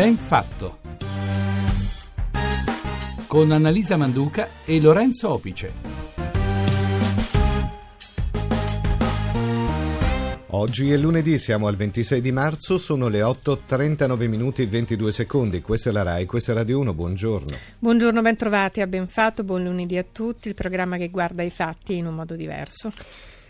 Ben fatto. Con Annalisa Manduca e Lorenzo Opice. Oggi è lunedì, siamo al 26 di marzo, sono le 8.39 minuti e 22 secondi. Questa è la RAI, questa è Radio 1, buongiorno. Buongiorno, ben trovati a Ben Fatto, buon lunedì a tutti, il programma che guarda i fatti in un modo diverso.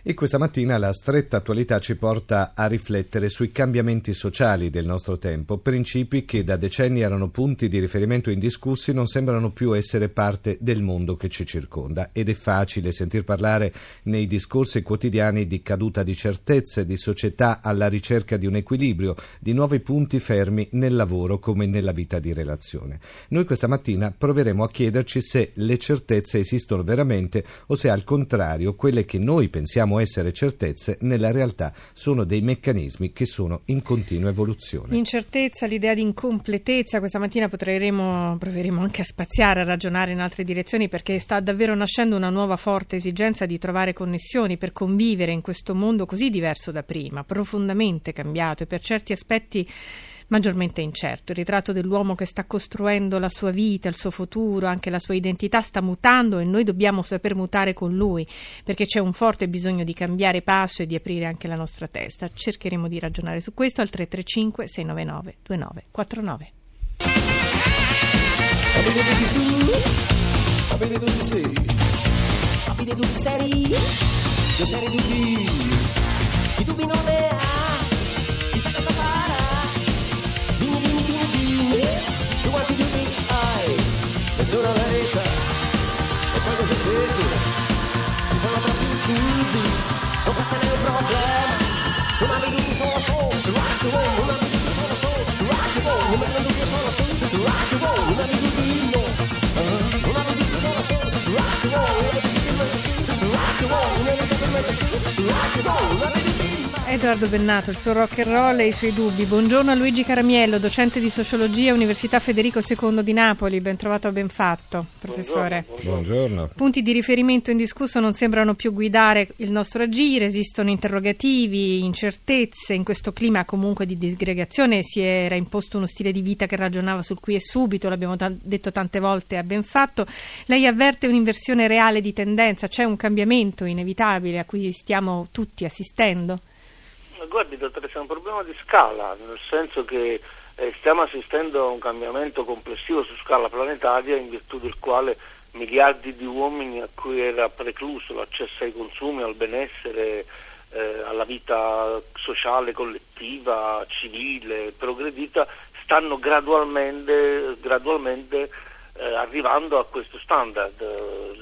E questa mattina la stretta attualità ci porta a riflettere sui cambiamenti sociali del nostro tempo, principi che da decenni erano punti di riferimento indiscussi non sembrano più essere parte del mondo che ci circonda ed è facile sentir parlare nei discorsi quotidiani di caduta di certezze, di società alla ricerca di un equilibrio, di nuovi punti fermi nel lavoro come nella vita di relazione. Noi questa mattina proveremo a chiederci se le certezze esistono veramente o se al contrario quelle che noi pensiamo crediamo essere certezze, nella realtà sono dei meccanismi che sono in continua evoluzione. Incertezza, l'idea di incompletezza, questa mattina potremo, proveremo anche a spaziare, a ragionare in altre direzioni perché sta davvero nascendo una nuova forte esigenza di trovare connessioni per convivere in questo mondo così diverso da prima, profondamente cambiato e per certi aspetti maggiormente incerto. Il ritratto dell'uomo che sta costruendo la sua vita, il suo futuro, anche la sua identità sta mutando e noi dobbiamo saper mutare con lui perché c'è un forte bisogno di cambiare passo e di aprire anche la nostra testa. Cercheremo di ragionare su questo al 335 699 2949. Chi tu non ne nessuna verità e poi cosa segui ci sono troppi dubbi non è un problema non avevi dubbi sono solo rock and roll non avevi dubbi sono solo rock and roll non avevi dubbi sono solo rock and roll non avevi dubbi no non avevi dubbi sono solo rock and roll adesso ti metti sì rock and roll non avevi dubbi sì rock and roll non avevi dubbi Edoardo Bennato, il suo rock and roll e i suoi dubbi. Buongiorno a Luigi Caramiello, docente di sociologia Università Federico II di Napoli. Ben trovato a ben fatto, professore. Buongiorno. buongiorno. Punti di riferimento indiscusso non sembrano più guidare il nostro agire, esistono interrogativi, incertezze. In questo clima comunque di disgregazione si era imposto uno stile di vita che ragionava sul qui e subito, l'abbiamo t- detto tante volte a ben fatto. Lei avverte un'inversione reale di tendenza, c'è un cambiamento inevitabile a cui stiamo tutti assistendo? Guardi, dottoressa, è un problema di scala, nel senso che eh, stiamo assistendo a un cambiamento complessivo su scala planetaria in virtù del quale miliardi di uomini a cui era precluso l'accesso ai consumi, al benessere, eh, alla vita sociale, collettiva, civile, progredita, stanno gradualmente, gradualmente eh, arrivando a questo standard.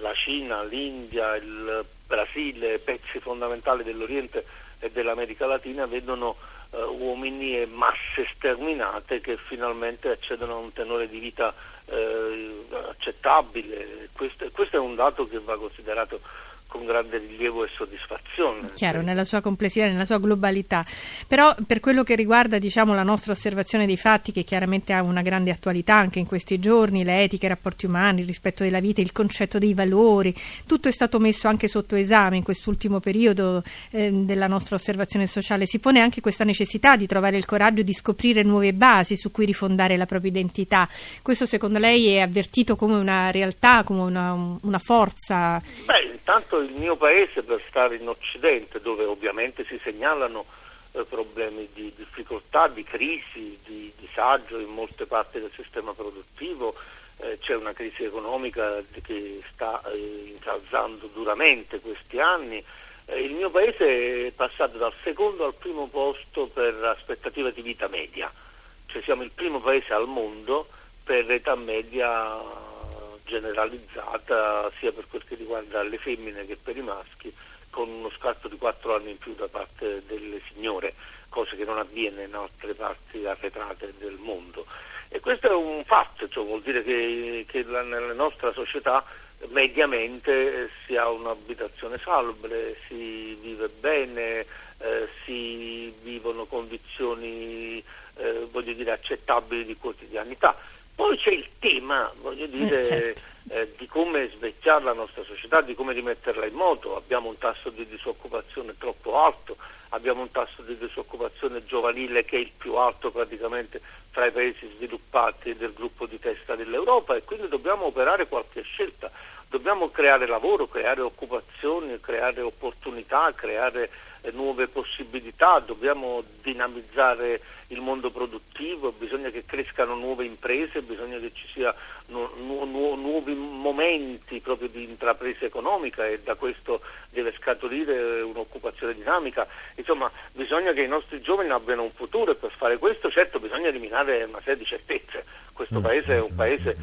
La Cina, l'India, il Brasile, pezzi fondamentali dell'Oriente e dell'America Latina vedono eh, uomini e masse sterminate che finalmente accedono a un tenore di vita eh, accettabile. Questo, questo, è un dato che va considerato con grande rilievo e soddisfazione. Chiaro, nella sua complessità, nella sua globalità. Però per quello che riguarda diciamo, la nostra osservazione dei fatti, che chiaramente ha una grande attualità anche in questi giorni, le etiche, i rapporti umani, il rispetto della vita, il concetto dei valori, tutto è stato messo anche sotto esame in quest'ultimo periodo eh, della nostra osservazione sociale. Si pone anche questa necessità di trovare il coraggio di scoprire nuove basi su cui rifondare la propria identità. Questo secondo lei è avvertito come una realtà, come una, una forza? Beh, intanto il mio paese per stare in Occidente, dove ovviamente si segnalano eh, problemi di difficoltà, di crisi, di disagio in molte parti del sistema produttivo, eh, c'è una crisi economica che sta eh, incalzando duramente questi anni. Eh, il mio paese è passato dal secondo al primo posto per aspettativa di vita media, cioè siamo il primo paese al mondo per età media generalizzata sia per quel che riguarda le femmine che per i maschi, con uno scatto di 4 anni in più da parte delle signore, cosa che non avviene in altre parti arretrate del mondo. E questo è un fatto, cioè vuol dire che, che la, nella nostra società mediamente si ha un'abitazione salubre, si vive bene, eh, si vivono condizioni eh, dire, accettabili di quotidianità Poi c'è il tema, voglio dire, Eh, certo. eh, di come svecchiare la nostra società, di come rimetterla in moto. Abbiamo un tasso di disoccupazione troppo alto, abbiamo un tasso di disoccupazione giovanile che è il più alto praticamente tra i paesi sviluppati del gruppo di testa dell'Europa e quindi dobbiamo operare qualche scelta. Dobbiamo creare lavoro, creare occupazioni, creare opportunità, creare eh, nuove possibilità, dobbiamo dinamizzare il mondo produttivo, bisogna che crescano nuove imprese, bisogna che ci sia nu- nu- nu- nuovi momenti proprio di intrapresa economica e da questo deve scaturire un'occupazione dinamica. Insomma, bisogna che i nostri giovani abbiano un futuro e per fare questo certo bisogna eliminare una serie di certezze. Questo paese è un paese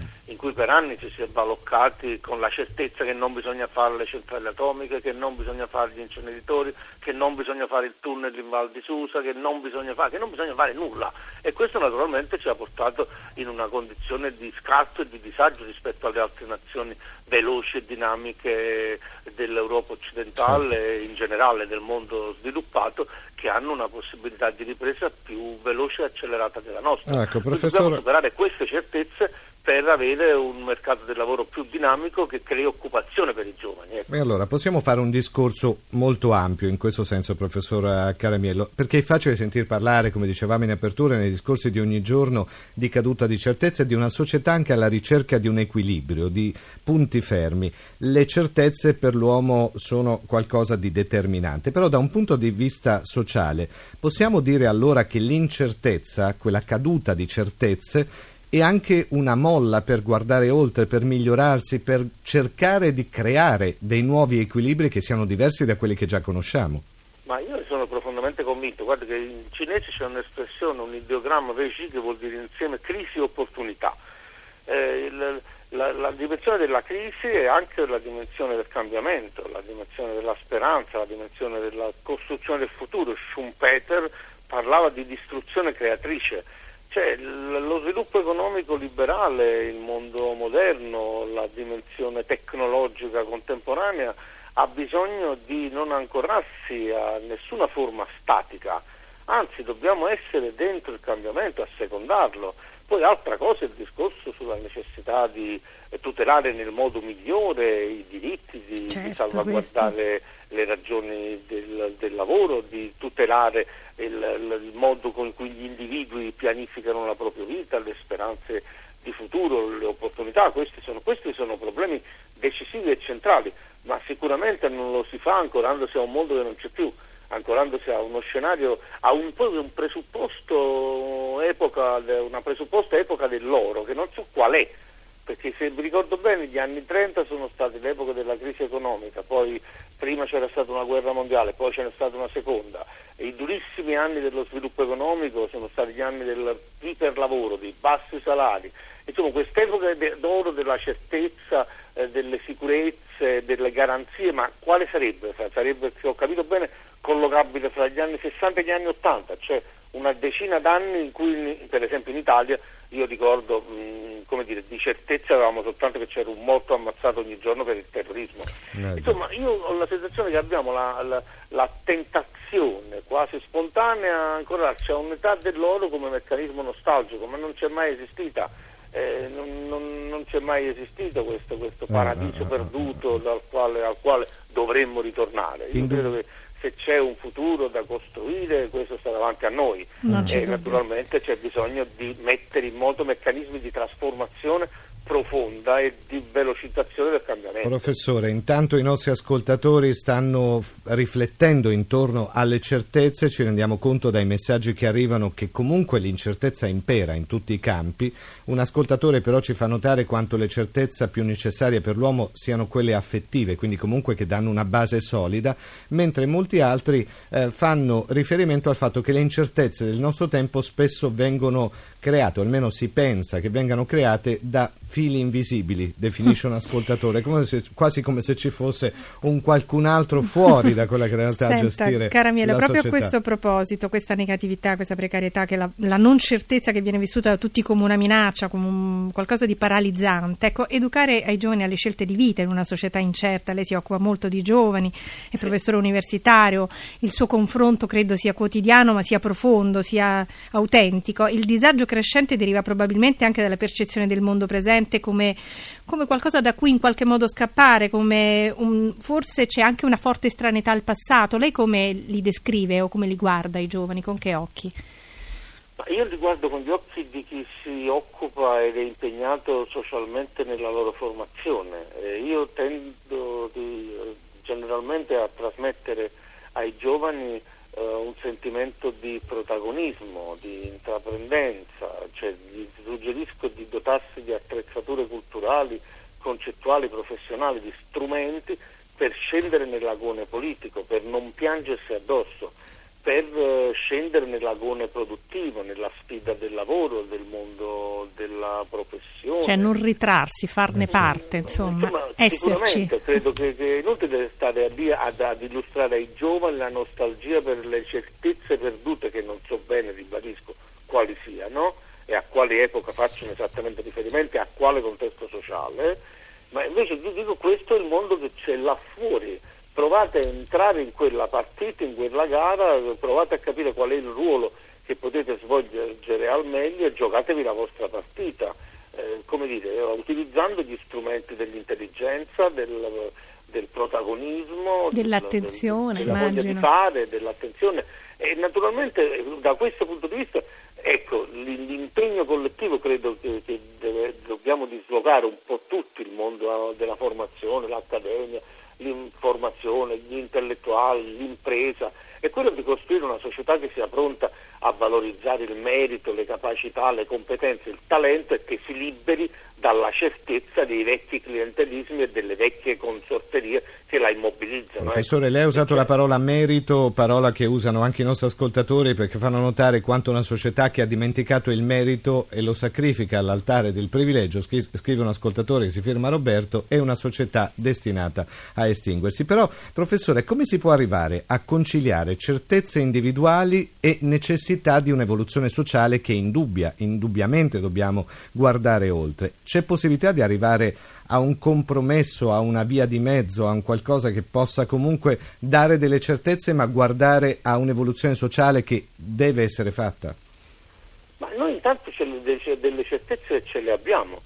cui per anni ci si è baloccati con la certezza che non bisogna fare le centrali atomiche, che non bisogna fare gli inceneritori, che non bisogna fare il tunnel in Val di Susa, che non bisogna fare, che non bisogna fare nulla. E questo naturalmente ci ha portato in una condizione di scatto e di disagio rispetto alle altre nazioni veloci e dinamiche dell'Europa occidentale e in generale del mondo sviluppato che hanno una possibilità di ripresa più veloce e accelerata della nostra. Ecco, professore- Dobbiamo superare queste certezze per avere un mercato del lavoro più dinamico che crei occupazione per i giovani. ecco. Allora possiamo fare un discorso molto ampio in questo senso, professor Caramiello, perché è facile sentir parlare, come dicevamo in apertura, nei discorsi di ogni giorno, di caduta di certezze di una società anche alla ricerca di un equilibrio, di punti fermi. Le certezze per l'uomo sono qualcosa di determinante, però da un punto di vista sociale possiamo dire allora che l'incertezza, quella caduta di certezze, è anche una molla per guardare oltre, per migliorarsi, per cercare di creare dei nuovi equilibri che siano diversi da quelli che già conosciamo. Ma io sono profondamente convinto, guarda che in cinese c'è un'espressione, un ideogramma Veci che vuol dire insieme crisi e opportunità. Eh, il- la, la dimensione della crisi è anche la dimensione del cambiamento, la dimensione della speranza, la dimensione della costruzione del futuro. Schumpeter parlava di distruzione creatrice. Cioè, lo sviluppo economico liberale, il mondo moderno, la dimensione tecnologica contemporanea ha bisogno di non ancorarsi a nessuna forma statica, anzi dobbiamo essere dentro il cambiamento, assecondarlo. Poi altra cosa è il discorso sulla necessità di tutelare nel modo migliore i diritti, di, di Certo, salvaguardare le ragioni del, del lavoro, di tutelare il, il- il modo con cui gli individui pianificano la propria vita, le speranze di futuro, le opportunità, questi sono, questi sono problemi decisivi e centrali, ma sicuramente non lo si fa ancorandosi a un mondo che non c'è più, ancorandosi a uno scenario, a un, un presupposto epoca, una presupposta epoca dell'oro, che non so qual è, perché se vi ricordo bene gli anni 30 sono stati l'epoca della crisi economica, poi prima c'era stata una guerra mondiale, poi ce n'è stata una seconda, e i durissimi anni dello sviluppo economico sono stati gli anni del iperlavoro, dei bassi salari, insomma quest'epoca d'oro della certezza, eh, delle sicurezze, delle garanzie, ma quale sarebbe? Sa- Sarebbe, se ho capito bene, collocabile fra gli anni 60 e gli anni 80, cioè una decina d'anni in cui, per esempio in Italia, io ricordo, mh, come dire, di certezza avevamo soltanto che c'era un morto ammazzato ogni giorno per il terrorismo. Eh, Insomma, io ho la sensazione che abbiamo la, la- la tentazione quasi spontanea a ancorarci a un'età dell'oro come meccanismo nostalgico, ma non c'è mai esistita. Eh, non, non- non c'è mai esistito questo, questo paradiso ah, ah, perduto dal quale- al quale dovremmo ritornare. Io credo che se c'è un futuro da costruire, questo sta davanti a noi. Non e naturalmente c'è bisogno di mettere in moto meccanismi di trasformazione profonda e di velocizzazione del cambiamento. Professore, intanto i nostri ascoltatori stanno riflettendo intorno alle certezze, ci rendiamo conto dai messaggi che arrivano che comunque l'incertezza impera in tutti i campi. Un ascoltatore però ci fa notare quanto le certezze più necessarie per l'uomo siano quelle affettive, quindi comunque che danno una base solida, mentre molti altri eh, fanno riferimento al fatto che le incertezze del nostro tempo spesso vengono create, o almeno si pensa che vengano create da fili invisibili, definisce un ascoltatore, come se- quasi come se ci fosse un qualcun altro fuori da quella che in realtà Senta, gestire cara Miele, proprio società. a questo proposito, questa negatività, questa precarietà, che la, la non certezza che viene vissuta da tutti come una minaccia, come un- qualcosa di paralizzante. Ecco, educare ai giovani alle scelte di vita in una società incerta, lei si occupa molto di giovani, è professore universitario, il suo confronto credo sia quotidiano ma sia profondo, sia autentico. Il disagio crescente deriva probabilmente anche dalla percezione del mondo presente come, come qualcosa da cui in qualche modo scappare, come un- forse c'è anche una forte stranità al passato. Lei come li descrive o come li guarda i giovani? Con che occhi? Io li guardo con gli occhi di chi si occupa ed è impegnato socialmente nella loro formazione. Eh, io tendo di- eh, generalmente a trasmettere ai giovani eh, un sentimento di protagonismo, di intraprendenza, cioè gli suggerisco di dotarsi di attrezzature culturali, concettuali, professionali, di strumenti per scendere nell'agone politico, per non piangersi addosso per eh, scendere nell'agone produttivo, nella sfida del lavoro, del mondo della professione. Cioè non ritrarsi, farne parte, insomma, esserci. sicuramente credo che, che è inutile stare ad, ad illustrare ai giovani la nostalgia per le certezze perdute che non so bene, ribadisco, quali siano e a quale epoca facciano esattamente riferimento e a quale contesto sociale, ma invece io dico questo è il mondo che c'è là fuori. Provate a entrare in quella partita, in quella gara, provate a capire qual è il ruolo che potete svolgere al meglio e giocatevi la vostra partita, eh, come dire, utilizzando gli strumenti dell'intelligenza, del, del protagonismo, del- Dell'attenzione, della voglia di fare, dell'attenzione. E naturalmente eh, da questo punto di vista ecco, l'impegno collettivo credo che, che deve- dobbiamo dislocare un po' tutti il mondo eh, della formazione, l'accademia, l'informazione, gli intellettuali, l'impresa, è quello di costruire una società che sia pronta a valorizzare il merito, le capacità, le competenze, il talento e che si liberi dalla certezza dei vecchi clientelismi e delle vecchie consorterie che la immobilizzano. ecco. Professore, lei ha usato la parola merito, parola che usano anche i nostri ascoltatori perché fanno notare quanto una società che ha dimenticato il merito e lo sacrifica all'altare del privilegio, scri- scrive un ascoltatore che si firma Roberto, è una società destinata a estinguersi. Però, professore, come si può arrivare a conciliare certezze individuali e necessità di un'evoluzione sociale che indubbia, indubbiamente dobbiamo guardare oltre? C'è possibilità di arrivare a un compromesso, a una via di mezzo, a un qualcosa che possa comunque dare delle certezze ma guardare a un'evoluzione sociale che deve essere fatta? Ma noi intanto delle certezze ce le abbiamo.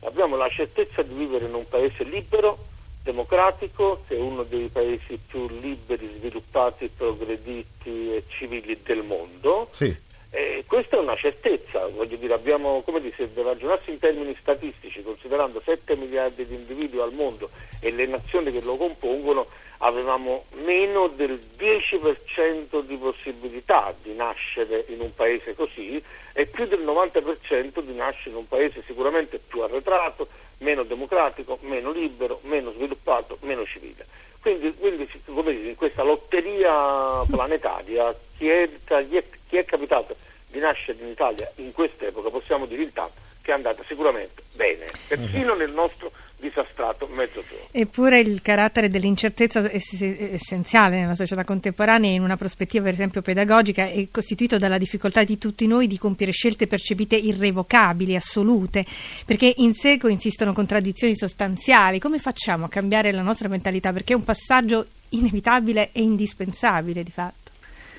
Abbiamo la certezza di vivere in un paese libero, democratico, che è uno dei paesi più liberi, sviluppati, progrediti e civili del mondo. Sì. E questa è una certezza, voglio dire, abbiamo, come dire, se ragionassi in termini statistici, considerando 7 miliardi di individui al mondo e le nazioni che lo compongono, avevamo meno del 10% di possibilità di nascere in un paese così e più del 90% di nascere in un paese sicuramente più arretrato, meno democratico, meno libero, meno sviluppato, meno civile. Quindi, quindi, come dire, in questa lotteria planetaria chi è, chi è- chi è capitato di nascere in Italia in quest'epoca possiamo dire intanto che è andata sicuramente bene, persino nel nostro disastrato mezzogiorno. Eppure il carattere dell'incertezza è ess- è essenziale nella società contemporanea e in una prospettiva per esempio pedagogica è costituito dalla difficoltà di tutti noi di compiere scelte percepite irrevocabili, assolute, perché in sé insistono contraddizioni sostanziali. Come facciamo a cambiare la nostra mentalità? Perché è un passaggio inevitabile e indispensabile di fatto.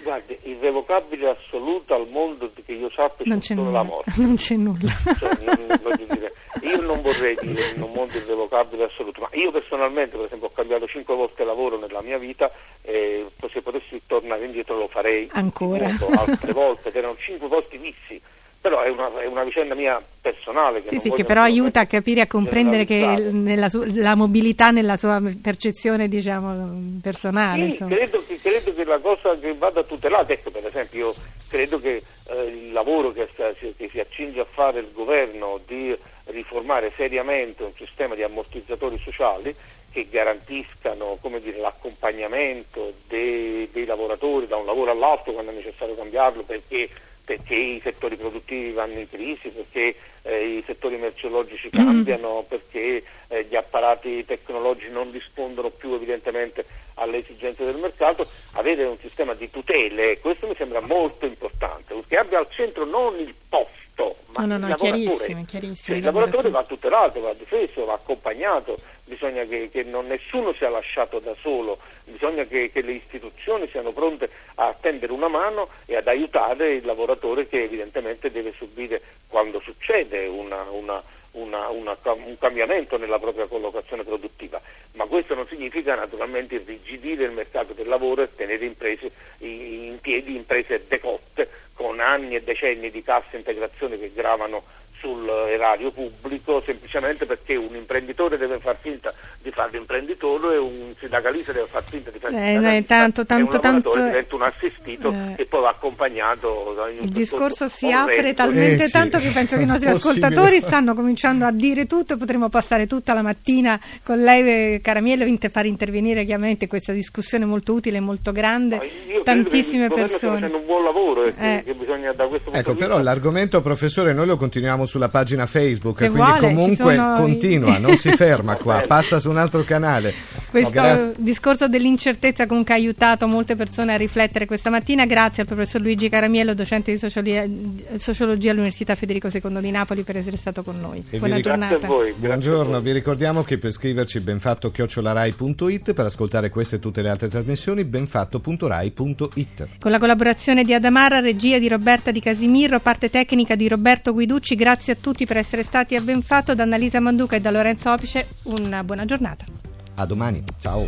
Guardi, irrevocabile assoluta al mondo che io sappia Non c'è solo la nulla. morte. Non c'è nulla. Cioè, io, voglio dire, io non vorrei dire in un mondo irrevocabile assoluto, ma io personalmente, per esempio, ho cambiato cinque volte lavoro nella mia vita e se potessi tornare indietro lo farei Ancora. nuovo, altre volte, ed erano cinque posti fissi. Però è una, è una vicenda mia personale. Che Sì, sì, che però aiuta a capire, a comprendere che generalizzare. nella su- la mobilità nella sua percezione, diciamo, personale. Sì, credo che, credo che la cosa che vada tutelata, ecco per esempio io credo che eh, il lavoro che, che si accinge a fare il governo di riformare seriamente un sistema di ammortizzatori sociali che garantiscano come dire, l'accompagnamento dei, dei lavoratori da un lavoro all'altro quando è necessario cambiarlo perché perché i settori produttivi vanno in crisi, perché eh, i settori merceologici cambiano, perché eh, gli apparati tecnologici non rispondono più evidentemente alle esigenze del mercato, avere un sistema di tutele, questo mi sembra molto importante, che abbia al centro non il posto, ma No, no, no, chiarissimo, chiarissimo, Cioè, il lavoratore lavoratore. va tutelato, va difeso, va accompagnato, bisogna che, che non nessuno sia lasciato da solo, bisogna che, che le istituzioni siano pronte a tendere una mano e ad aiutare il lavoratore che evidentemente deve subire quando succede una- una- una- una- un cambiamento nella propria collocazione produttiva. Ma questo non significa naturalmente irrigidire il mercato del lavoro e tenere imprese in piedi imprese decotte con anni e decenni di cassa integrazione che gravano sull'erario pubblico semplicemente perché un imprenditore deve far finta di fare l'imprenditore e un sindacalista deve far finta di fare il Eh, sindacalista eh, tanto, e tanto, un lavoratore tanto, diventa un assistito eh, e poi va accompagnato da un Il discorso si apre orrendo. talmente Eh, sì. tanto che penso che i nostri ascoltatori stanno cominciando a dire tutto e potremo passare tutta la mattina con lei, eh, Caramiello, e fare intervenire chiaramente questa discussione molto utile e molto grande. Che Tantissime governo sta persone. facendo un buon lavoro e che, Eh. che bisogna da questo punto Ecco, però l'argomento, professore, noi lo continuiamo sulla pagina Facebook, Se quindi vuole, comunque i- continua, non si ferma qua, passa su un altro canale. Questo gra- discorso dell'incertezza comunque ha aiutato molte persone a riflettere questa mattina. Grazie al professor Luigi Caramiello, docente di sociologia, sociologia all'Università Federico II di Napoli, per essere stato con noi. E vi Buona ric- grazie giornata. a voi grazie a Buongiorno, voi. vi ricordiamo che per scriverci benfatto chiocciolarai.it per ascoltare queste e tutte le altre trasmissioni benfatto.rai.it. Con la collaborazione di Adamara, regia di Roberta Di Casimiro, parte tecnica di Roberto Guiducci, grazie a tutti per essere stati a Benfatto, da Annalisa Manduca e da Lorenzo Opice, una buona giornata. A domani, ciao.